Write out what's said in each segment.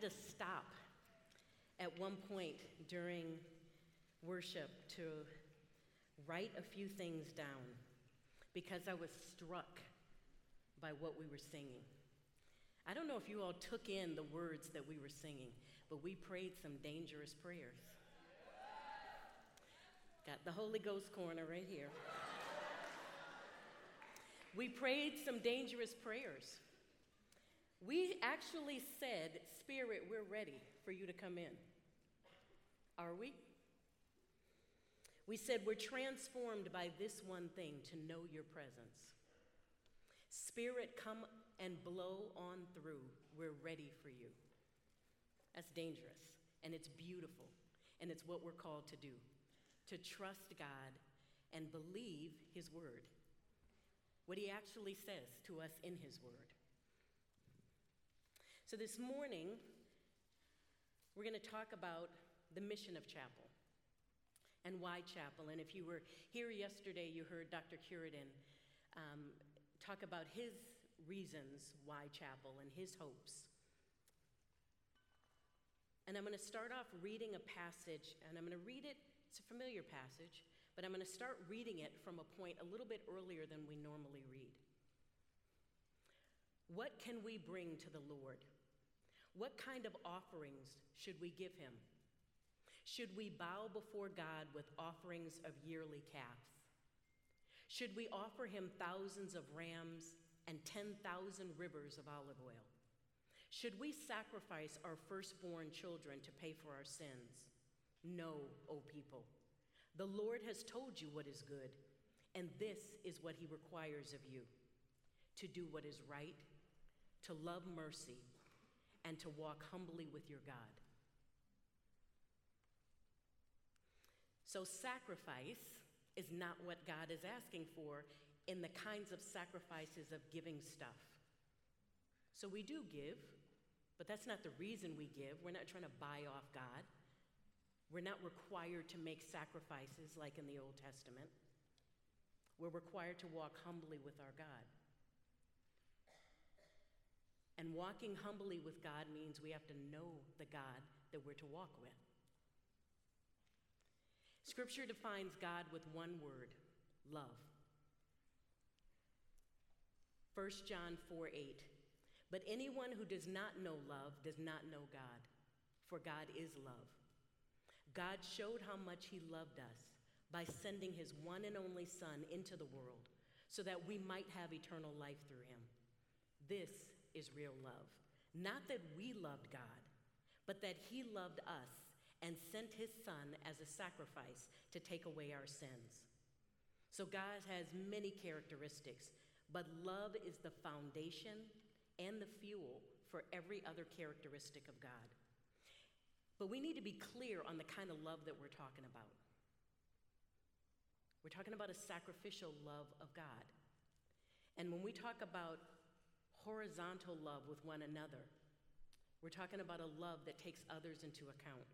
had to stop at one point during worship to write a few things down because I was struck by what we were singing. I don't know if you all took in the words that we were singing, but we prayed some dangerous prayers. Got the Holy Ghost corner right here. We prayed some dangerous prayers. We actually said, Spirit, we're ready for you to come in. Are we? We said, We're transformed by this one thing to know your presence. Spirit, come and blow on through. We're ready for you. That's dangerous, and it's beautiful, and it's what we're called to do to trust God and believe His word, what He actually says to us in His word. So this morning, we're going to talk about the mission of chapel and why chapel. And if you were here yesterday, you heard Dr. Cureton um, talk about his reasons why chapel and his hopes. And I'm going to start off reading a passage, and I'm going to read it, it's a familiar passage, but I'm going to start reading it from a point a little bit earlier than we normally read. What can we bring to the Lord? What kind of offerings should we give him? Should we bow before God with offerings of yearly calves? Should we offer him thousands of rams and 10,000 rivers of olive oil? Should we sacrifice our firstborn children to pay for our sins? No, O people. The Lord has told you what is good, and this is what he requires of you to do what is right, to love mercy, and to walk humbly with your God. So, sacrifice is not what God is asking for in the kinds of sacrifices of giving stuff. So, we do give, but that's not the reason we give. We're not trying to buy off God. We're not required to make sacrifices like in the Old Testament. We're required to walk humbly with our God. And walking humbly with God means we have to know the God that we're to walk with. Scripture defines God with one word love. 1 John 4 8. But anyone who does not know love does not know God, for God is love. God showed how much He loved us by sending His one and only Son into the world so that we might have eternal life through Him. This is real love. Not that we loved God, but that He loved us and sent his son as a sacrifice to take away our sins. So, God has many characteristics, but love is the foundation and the fuel for every other characteristic of God. But we need to be clear on the kind of love that we're talking about. We're talking about a sacrificial love of God. And when we talk about horizontal love with one another, we're talking about a love that takes others into account.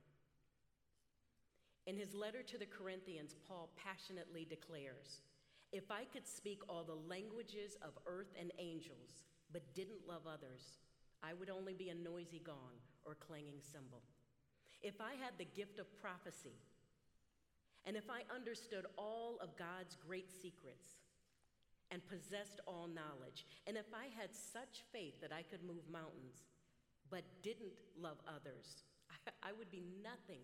In his letter to the Corinthians, Paul passionately declares If I could speak all the languages of earth and angels, but didn't love others, I would only be a noisy gong or clanging cymbal. If I had the gift of prophecy, and if I understood all of God's great secrets and possessed all knowledge, and if I had such faith that I could move mountains, but didn't love others, I, would be nothing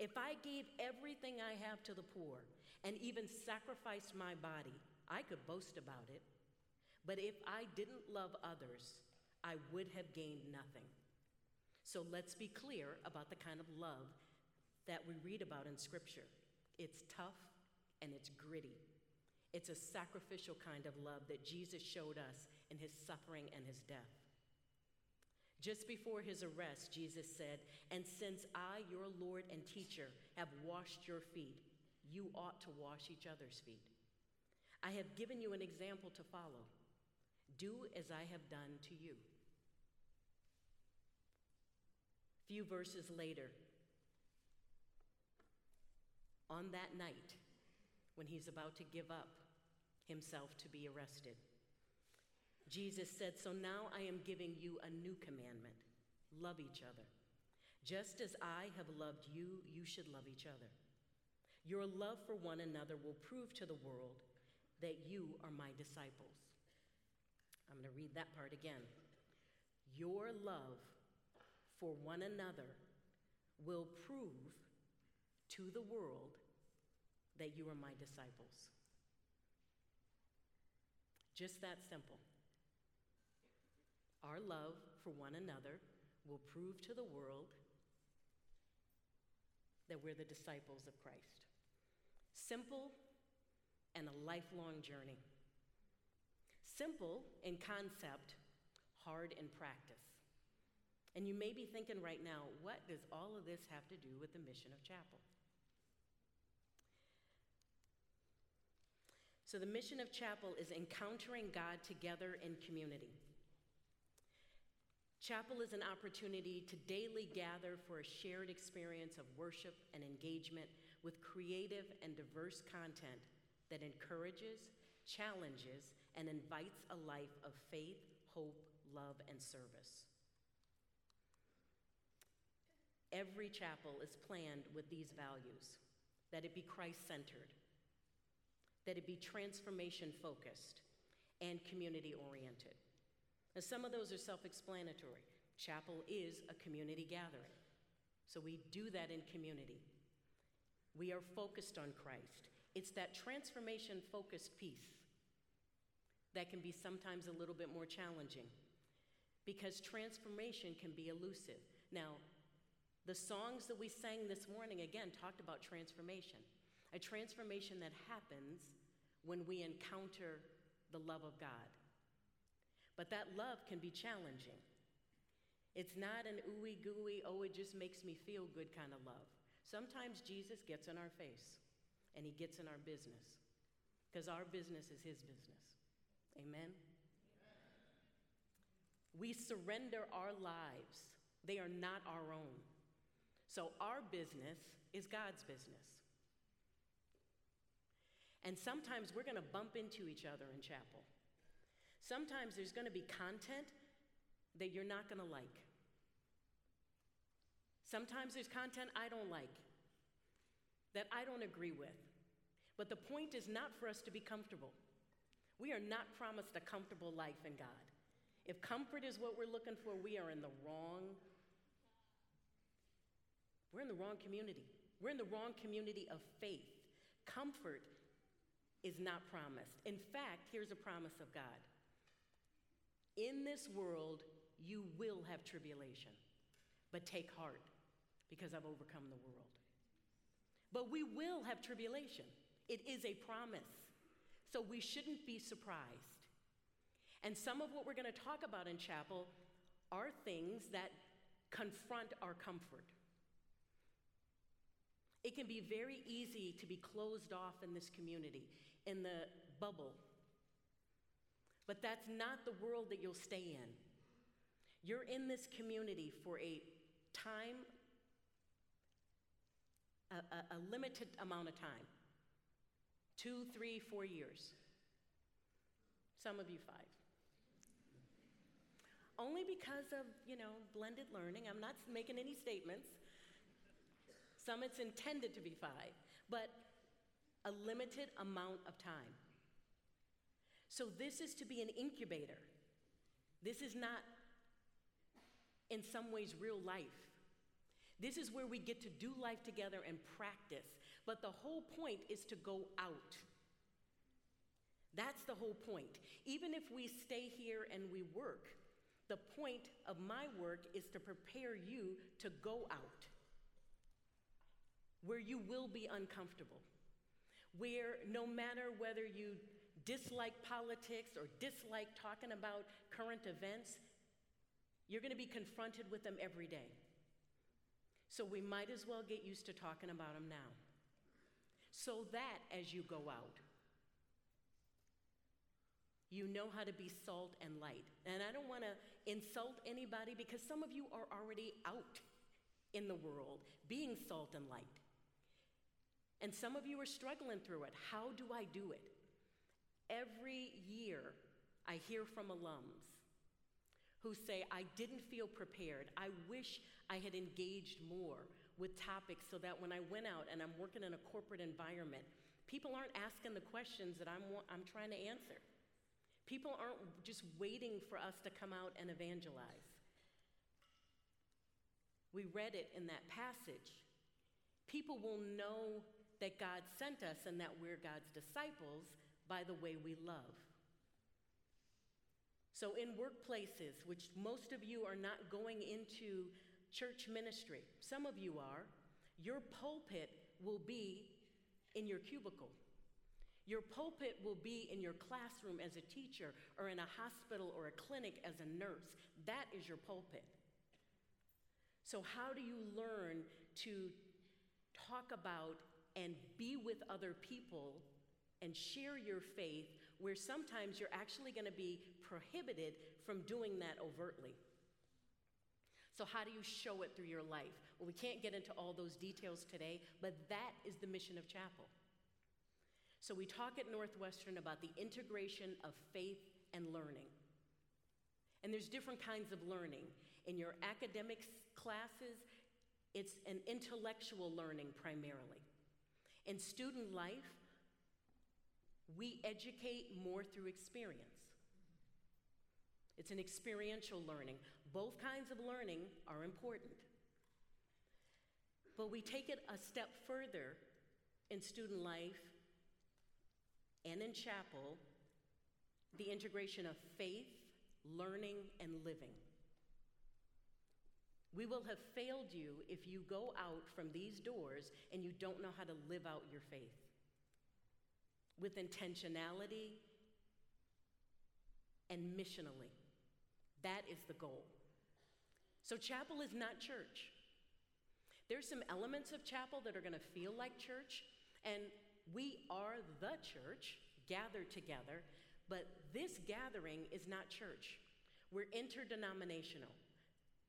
if I gave everything I have to the poor and even sacrificed my body, I could boast about it. But if I didn't love others, I would have gained nothing. So let's be clear about the kind of love that we read about in Scripture. It's tough and it's gritty. It's a sacrificial kind of love that Jesus showed us in his suffering and his death. Just before his arrest, Jesus said, And since I, your Lord and teacher, have washed your feet, you ought to wash each other's feet. I have given you an example to follow. Do as I have done to you. Few verses later, on that night, when he's about to give up himself to be arrested, Jesus said, So now I am giving you a new commandment love each other. Just as I have loved you, you should love each other. Your love for one another will prove to the world that you are my disciples. I'm going to read that part again. Your love for one another will prove to the world that you are my disciples. Just that simple. Our love for one another will prove to the world that we're the disciples of Christ. Simple and a lifelong journey. Simple in concept, hard in practice. And you may be thinking right now, what does all of this have to do with the mission of chapel? So, the mission of chapel is encountering God together in community. Chapel is an opportunity to daily gather for a shared experience of worship and engagement with creative and diverse content that encourages, challenges, and invites a life of faith, hope, love, and service. Every chapel is planned with these values that it be Christ centered, that it be transformation focused, and community oriented. Now, some of those are self explanatory. Chapel is a community gathering, so we do that in community. We are focused on Christ. It's that transformation focused piece that can be sometimes a little bit more challenging because transformation can be elusive. Now, the songs that we sang this morning, again, talked about transformation. A transformation that happens when we encounter the love of God. But that love can be challenging. It's not an ooey gooey, oh, it just makes me feel good kind of love. Sometimes Jesus gets in our face and he gets in our business because our business is his business. Amen? We surrender our lives, they are not our own. So our business is God's business. And sometimes we're going to bump into each other in chapel. Sometimes there's going to be content that you're not going to like. Sometimes there's content I don't like, that I don't agree with. But the point is not for us to be comfortable. We are not promised a comfortable life in God. If comfort is what we're looking for, we are in the wrong we're in the wrong community. We're in the wrong community of faith. Comfort is not promised. In fact, here's a promise of God In this world, you will have tribulation, but take heart because I've overcome the world. But we will have tribulation. It is a promise. So we shouldn't be surprised. And some of what we're going to talk about in chapel are things that confront our comfort. It can be very easy to be closed off in this community, in the bubble. But that's not the world that you'll stay in. You're in this community for a time, a, a, a limited amount of time two, three, four years. Some of you five. Only because of, you know, blended learning. I'm not making any statements. Some it's intended to be five, but a limited amount of time. So this is to be an incubator. This is not, in some ways, real life. This is where we get to do life together and practice. But the whole point is to go out. That's the whole point. Even if we stay here and we work, the point of my work is to prepare you to go out where you will be uncomfortable, where no matter whether you dislike politics or dislike talking about current events, you're going to be confronted with them every day. So we might as well get used to talking about them now. So that as you go out, you know how to be salt and light. And I don't want to insult anybody because some of you are already out in the world being salt and light. And some of you are struggling through it. How do I do it? Every year, I hear from alums who say, I didn't feel prepared. I wish I had engaged more with topics so that when I went out and I'm working in a corporate environment, people aren't asking the questions that I'm, I'm trying to answer. People aren't just waiting for us to come out and evangelize. We read it in that passage. People will know that God sent us and that we're God's disciples by the way we love. So, in workplaces, which most of you are not going into church ministry, some of you are, your pulpit will be in your cubicle. Your pulpit will be in your classroom as a teacher, or in a hospital or a clinic as a nurse. That is your pulpit. So, how do you learn to talk about and be with other people and share your faith where sometimes you're actually going to be prohibited from doing that overtly. So, how do you show it through your life? Well, we can't get into all those details today, but that is the mission of chapel. So, we talk at Northwestern about the integration of faith and learning. And there's different kinds of learning. In your academics classes, it's an intellectual learning primarily. In student life, we educate more through experience. It's an experiential learning. Both kinds of learning are important. But we take it a step further in student life and in chapel the integration of faith, learning, and living. We will have failed you if you go out from these doors and you don't know how to live out your faith with intentionality and missionally. That is the goal. So, chapel is not church. There's some elements of chapel that are going to feel like church, and we are the church gathered together, but this gathering is not church. We're interdenominational.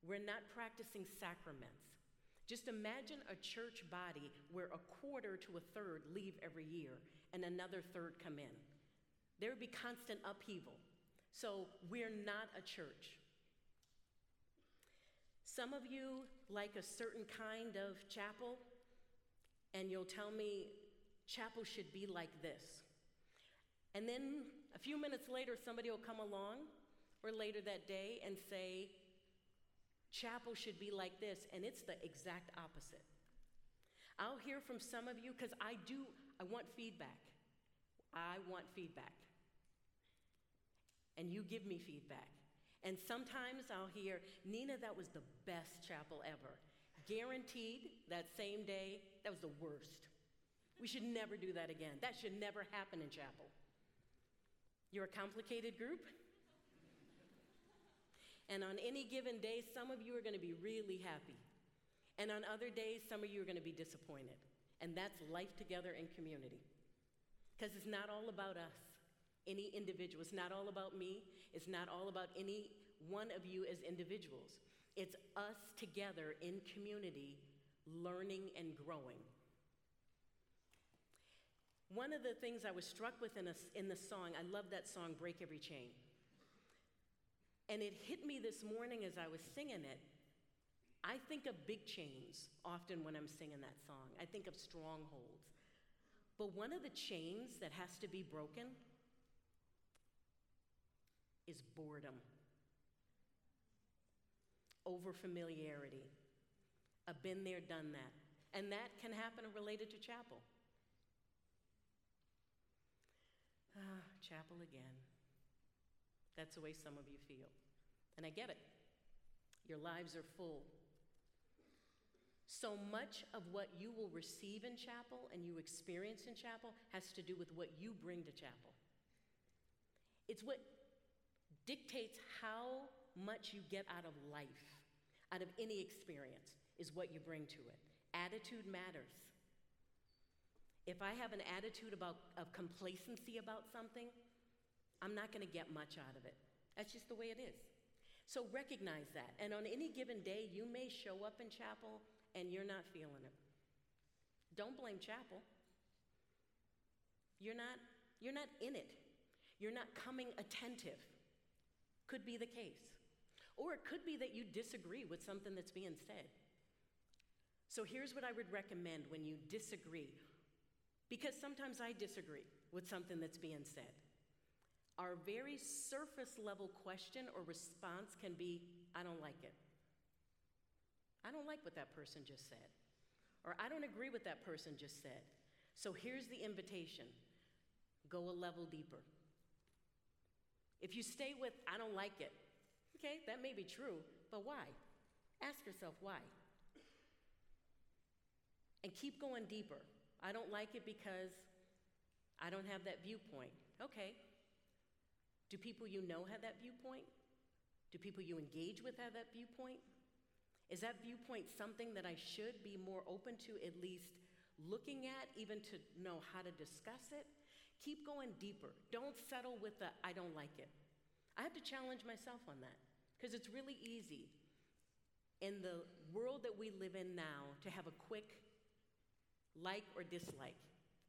We're not practicing sacraments. Just imagine a church body where a quarter to a third leave every year and another third come in. There would be constant upheaval. So we're not a church. Some of you like a certain kind of chapel, and you'll tell me chapel should be like this. And then a few minutes later, somebody will come along, or later that day, and say, chapel should be like this, and it's the exact opposite. I'll hear from some of you because I do, I want feedback. I want feedback. And you give me feedback. And sometimes I'll hear, Nina, that was the best chapel ever. Guaranteed that same day, that was the worst. We should never do that again. That should never happen in chapel. You're a complicated group. And on any given day, some of you are going to be really happy. And on other days, some of you are going to be disappointed. And that's life together in community. Because it's not all about us, any individual. It's not all about me. It's not all about any one of you as individuals. It's us together in community, learning and growing. One of the things I was struck with in, a, in the song, I love that song, Break Every Chain. And it hit me this morning as I was singing it I think of big chains often when I'm singing that song. I think of strongholds. But one of the chains that has to be broken is boredom, over familiarity, a been there, done that. And that can happen related to chapel. Ah, chapel again. That's the way some of you feel. And I get it. Your lives are full. So much of what you will receive in chapel and you experience in chapel has to do with what you bring to chapel. It's what dictates how much you get out of life, out of any experience, is what you bring to it. Attitude matters. If I have an attitude about, of complacency about something, I'm not going to get much out of it. That's just the way it is. So recognize that. And on any given day, you may show up in chapel and you're not feeling it. Don't blame chapel. You're not, you're not in it. You're not coming attentive. Could be the case. Or it could be that you disagree with something that's being said. So here's what I would recommend when you disagree, because sometimes I disagree with something that's being said. Our very surface level question or response can be, I don't like it. I don't like what that person just said. Or I don't agree with that person just said. So here's the invitation go a level deeper. If you stay with, I don't like it, okay, that may be true, but why? Ask yourself why. And keep going deeper. I don't like it because I don't have that viewpoint. Okay. Do people you know have that viewpoint? Do people you engage with have that viewpoint? Is that viewpoint something that I should be more open to at least looking at, even to know how to discuss it? Keep going deeper. Don't settle with the I don't like it. I have to challenge myself on that because it's really easy in the world that we live in now to have a quick like or dislike.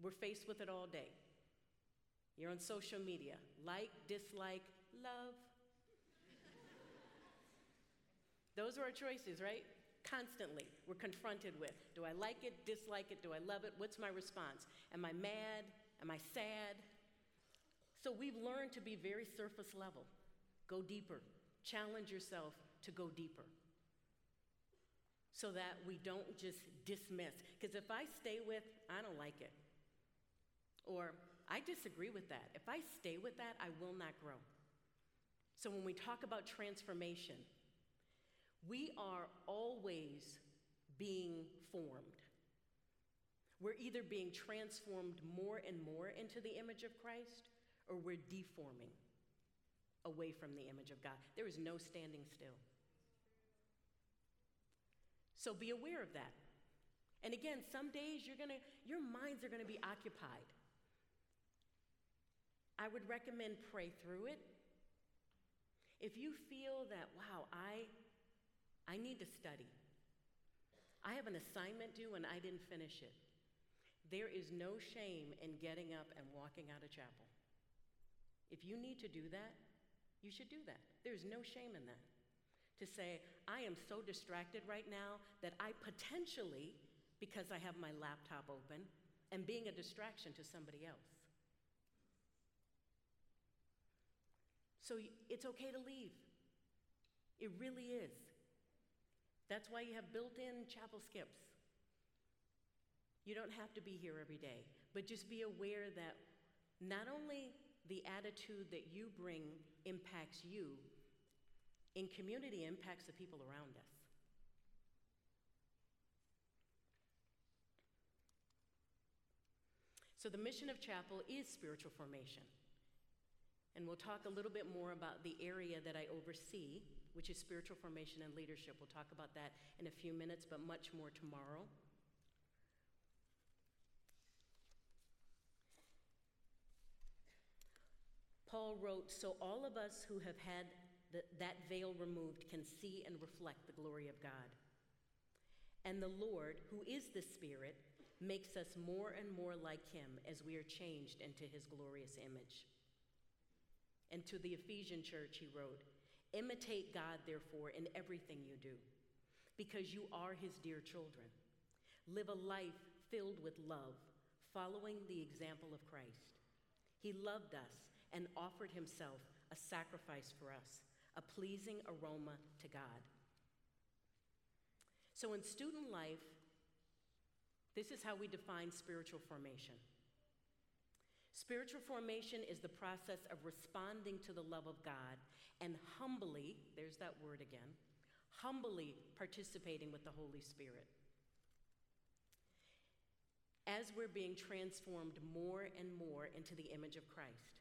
We're faced with it all day. You're on social media like, dislike, love. Those are our choices, right? Constantly, we're confronted with do I like it, dislike it, do I love it? What's my response? Am I mad? Am I sad? So we've learned to be very surface level. Go deeper. Challenge yourself to go deeper so that we don't just dismiss. Because if I stay with, I don't like it, or I disagree with that, if I stay with that, I will not grow. So when we talk about transformation, we are always being formed. We're either being transformed more and more into the image of Christ, or we're deforming away from the image of God. There is no standing still. So be aware of that. And again, some days you're gonna, your minds are gonna be occupied. I would recommend pray through it. If you feel that, wow, I I need to study. I have an assignment due and I didn't finish it. There is no shame in getting up and walking out of chapel. If you need to do that, you should do that. There's no shame in that. To say, I am so distracted right now that I potentially, because I have my laptop open, am being a distraction to somebody else. So it's okay to leave. It really is. That's why you have built in chapel skips. You don't have to be here every day, but just be aware that not only the attitude that you bring impacts you, in community impacts the people around us. So, the mission of chapel is spiritual formation. And we'll talk a little bit more about the area that I oversee which is spiritual formation and leadership. We'll talk about that in a few minutes, but much more tomorrow. Paul wrote, So all of us who have had the, that veil removed can see and reflect the glory of God. And the Lord, who is the Spirit, makes us more and more like Him as we are changed into His glorious image. And to the Ephesian church, he wrote, Imitate God, therefore, in everything you do, because you are his dear children. Live a life filled with love, following the example of Christ. He loved us and offered himself a sacrifice for us, a pleasing aroma to God. So, in student life, this is how we define spiritual formation. Spiritual formation is the process of responding to the love of God and humbly, there's that word again, humbly participating with the Holy Spirit. As we're being transformed more and more into the image of Christ,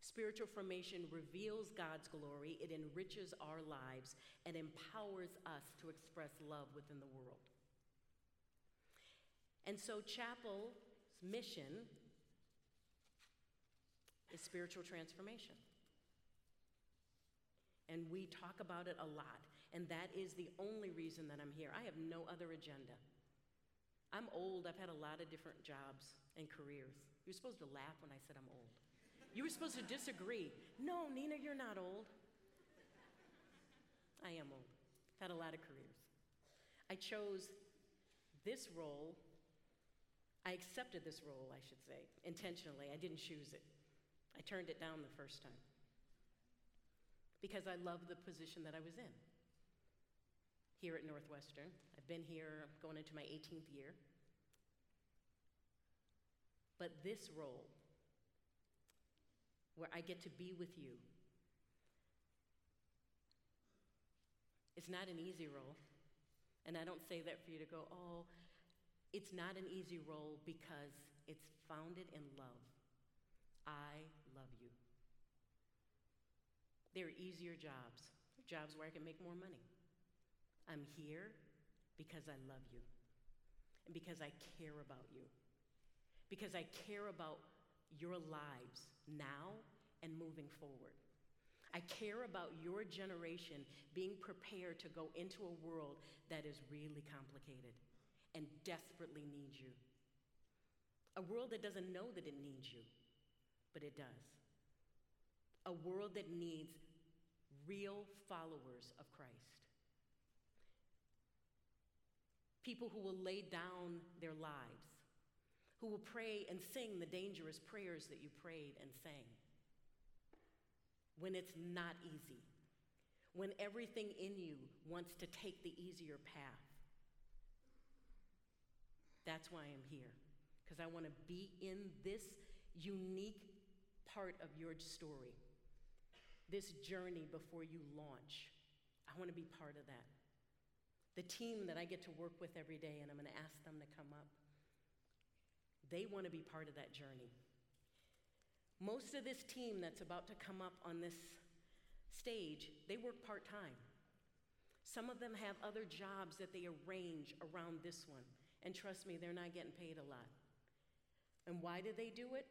spiritual formation reveals God's glory, it enriches our lives, and empowers us to express love within the world. And so, chapel's mission is spiritual transformation. And we talk about it a lot. And that is the only reason that I'm here. I have no other agenda. I'm old. I've had a lot of different jobs and careers. You're supposed to laugh when I said I'm old. You were supposed to disagree. No, Nina, you're not old. I am old. I've had a lot of careers. I chose this role. I accepted this role, I should say, intentionally. I didn't choose it. I turned it down the first time because I love the position that I was in here at Northwestern. I've been here going into my 18th year. But this role, where I get to be with you, it's not an easy role. And I don't say that for you to go, oh, it's not an easy role because it's founded in love. I. There are easier jobs, jobs where I can make more money. I'm here because I love you and because I care about you, because I care about your lives now and moving forward. I care about your generation being prepared to go into a world that is really complicated and desperately needs you. A world that doesn't know that it needs you, but it does. A world that needs real followers of Christ. people who will lay down their lives, who will pray and sing the dangerous prayers that you prayed and sang. When it's not easy, when everything in you wants to take the easier path. That's why I'm here, because I want to be in this unique part of your story, this journey before you launch. I want to be part of that the team that I get to work with every day, and I'm going to ask them to come up, they want to be part of that journey. Most of this team that's about to come up on this stage, they work part time. Some of them have other jobs that they arrange around this one. And trust me, they're not getting paid a lot. And why do they do it?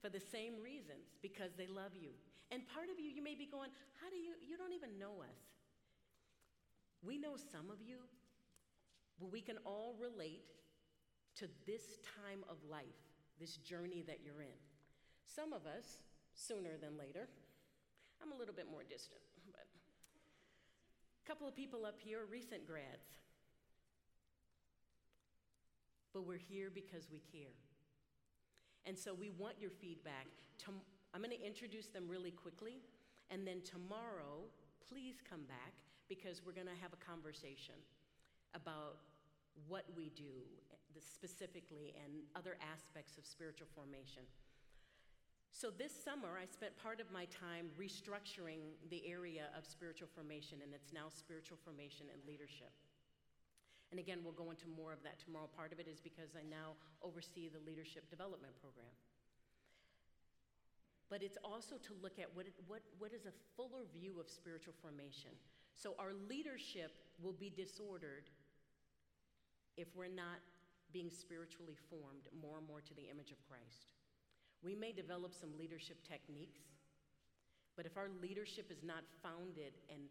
For the same reasons, because they love you. And part of you, you may be going, How do you, you don't even know us. We know some of you, but we can all relate to this time of life, this journey that you're in. Some of us, sooner than later. I'm a little bit more distant, but a couple of people up here, recent grads. But we're here because we care. And so we want your feedback. I'm going to introduce them really quickly, and then tomorrow, please come back because we're going to have a conversation about what we do eh, specifically and other aspects of spiritual formation. So, this summer, I spent part of my time restructuring the area of spiritual formation, and it's now spiritual formation and leadership. And again, we'll go into more of that tomorrow. Part of it is because I now oversee the leadership development program. But it's also to look at what, what, what is a fuller view of spiritual formation. So our leadership will be disordered if we're not being spiritually formed more and more to the image of Christ. We may develop some leadership techniques, but if our leadership is not founded and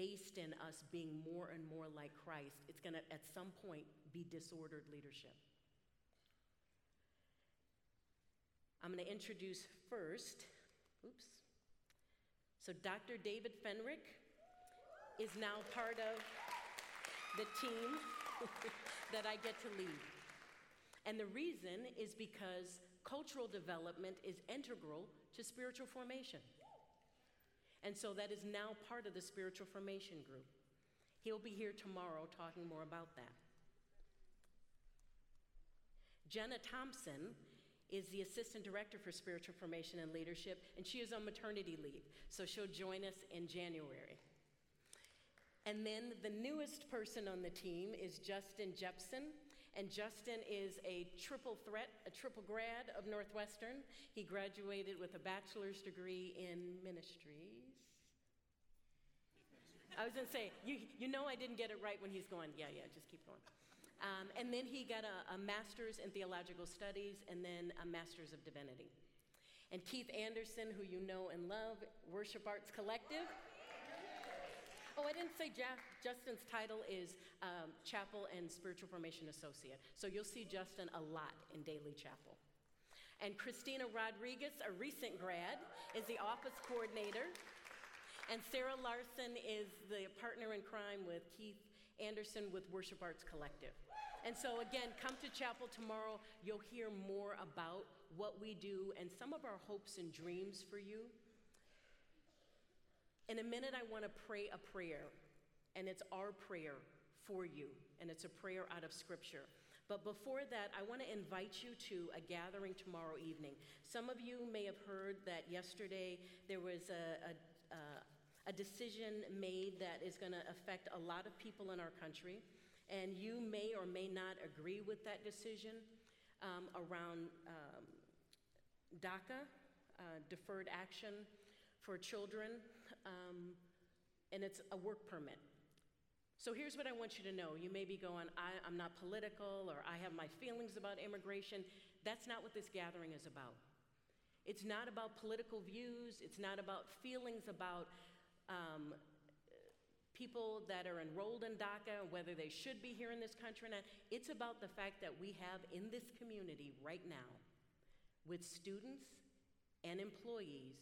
based in us being more and more like Christ, it's going to at some point be disordered leadership. I'm going to introduce first, oops. So, Dr. David Fenrick is now part of the team that I get to lead. And the reason is because cultural development is integral to spiritual formation. And so that is now part of the spiritual formation group. He'll be here tomorrow talking more about that. Jenna Thompson is the Assistant Director for Spiritual Formation and Leadership, and she is on maternity leave, so she'll join us in January. And then the newest person on the team is Justin Jepson. And Justin is a triple threat, a triple grad of Northwestern. He graduated with a bachelor's degree in ministries. I was going to say, you, you know I didn't get it right when he's going, yeah, yeah, just keep going. Um, and then he got a, a master's in theological studies and then a master's of divinity. And Keith Anderson, who you know and love, Worship Arts Collective. Oh, I didn't say. Justin's title is um, Chapel and Spiritual Formation Associate. So you'll see Justin a lot in Daily Chapel. And Christina Rodriguez, a recent grad, is the office coordinator. And Sarah Larson is the partner in crime with Keith Anderson with Worship Arts Collective. And so, again, come to chapel tomorrow. You'll hear more about what we do and some of our hopes and dreams for you. In a minute, I want to pray a prayer, and it's our prayer for you, and it's a prayer out of Scripture. But before that, I want to invite you to a gathering tomorrow evening. Some of you may have heard that yesterday there was a, a, a, a decision made that is going to affect a lot of people in our country and you may or may not agree with that decision um, around um, DACA, uh, deferred action for children, um, and it's a work permit. So here's what I want you to know. You may be going, I, am not political, or I have my feelings about immigration. That's not what this gathering is about. It's not about political views, it's not about feelings about um, people that are enrolled in DACA, whether they should be here in this country or not. It's about the fact that we have in this community right now, with students and employees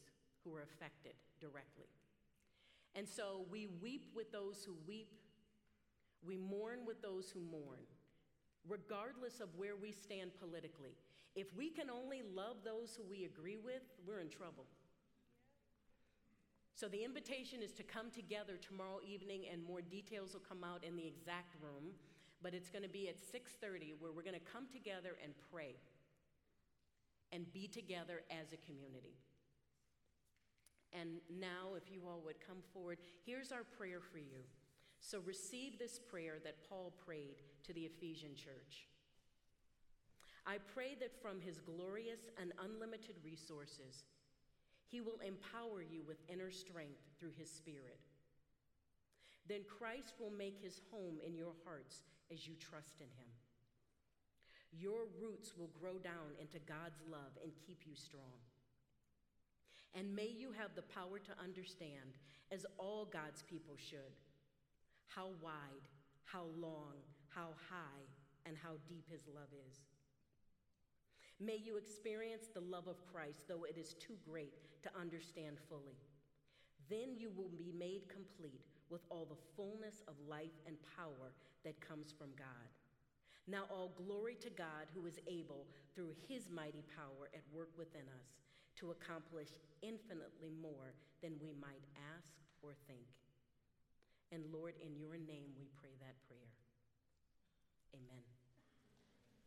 who are affected directly. And so we weep with those who weep, we mourn with those who mourn, regardless of where we stand politically. If we can only love those who we agree with, we're in trouble. So the invitation is to come together tomorrow evening and more details will come out in the exact room, but it's going to be at 6:30 where we're going to come together and pray and be together as a community. And now if you all would come forward, here's our prayer for you. So receive this prayer that Paul prayed to the Ephesian church. I pray that from his glorious and unlimited resources, he will empower you with inner strength through His Spirit. Then Christ will make His home in your hearts as you trust in Him. Your roots will grow down into God's love and keep you strong. And may you have the power to understand, as all God's people should, how wide, how long, how high, and how deep His love is. May you experience the love of Christ, though it is too great to understand fully. Then you will be made complete with all the fullness of life and power that comes from God. Now, all glory to God who is able, through his mighty power at work within us, to accomplish infinitely more than we might ask or think. And Lord, in your name we pray that prayer. Amen.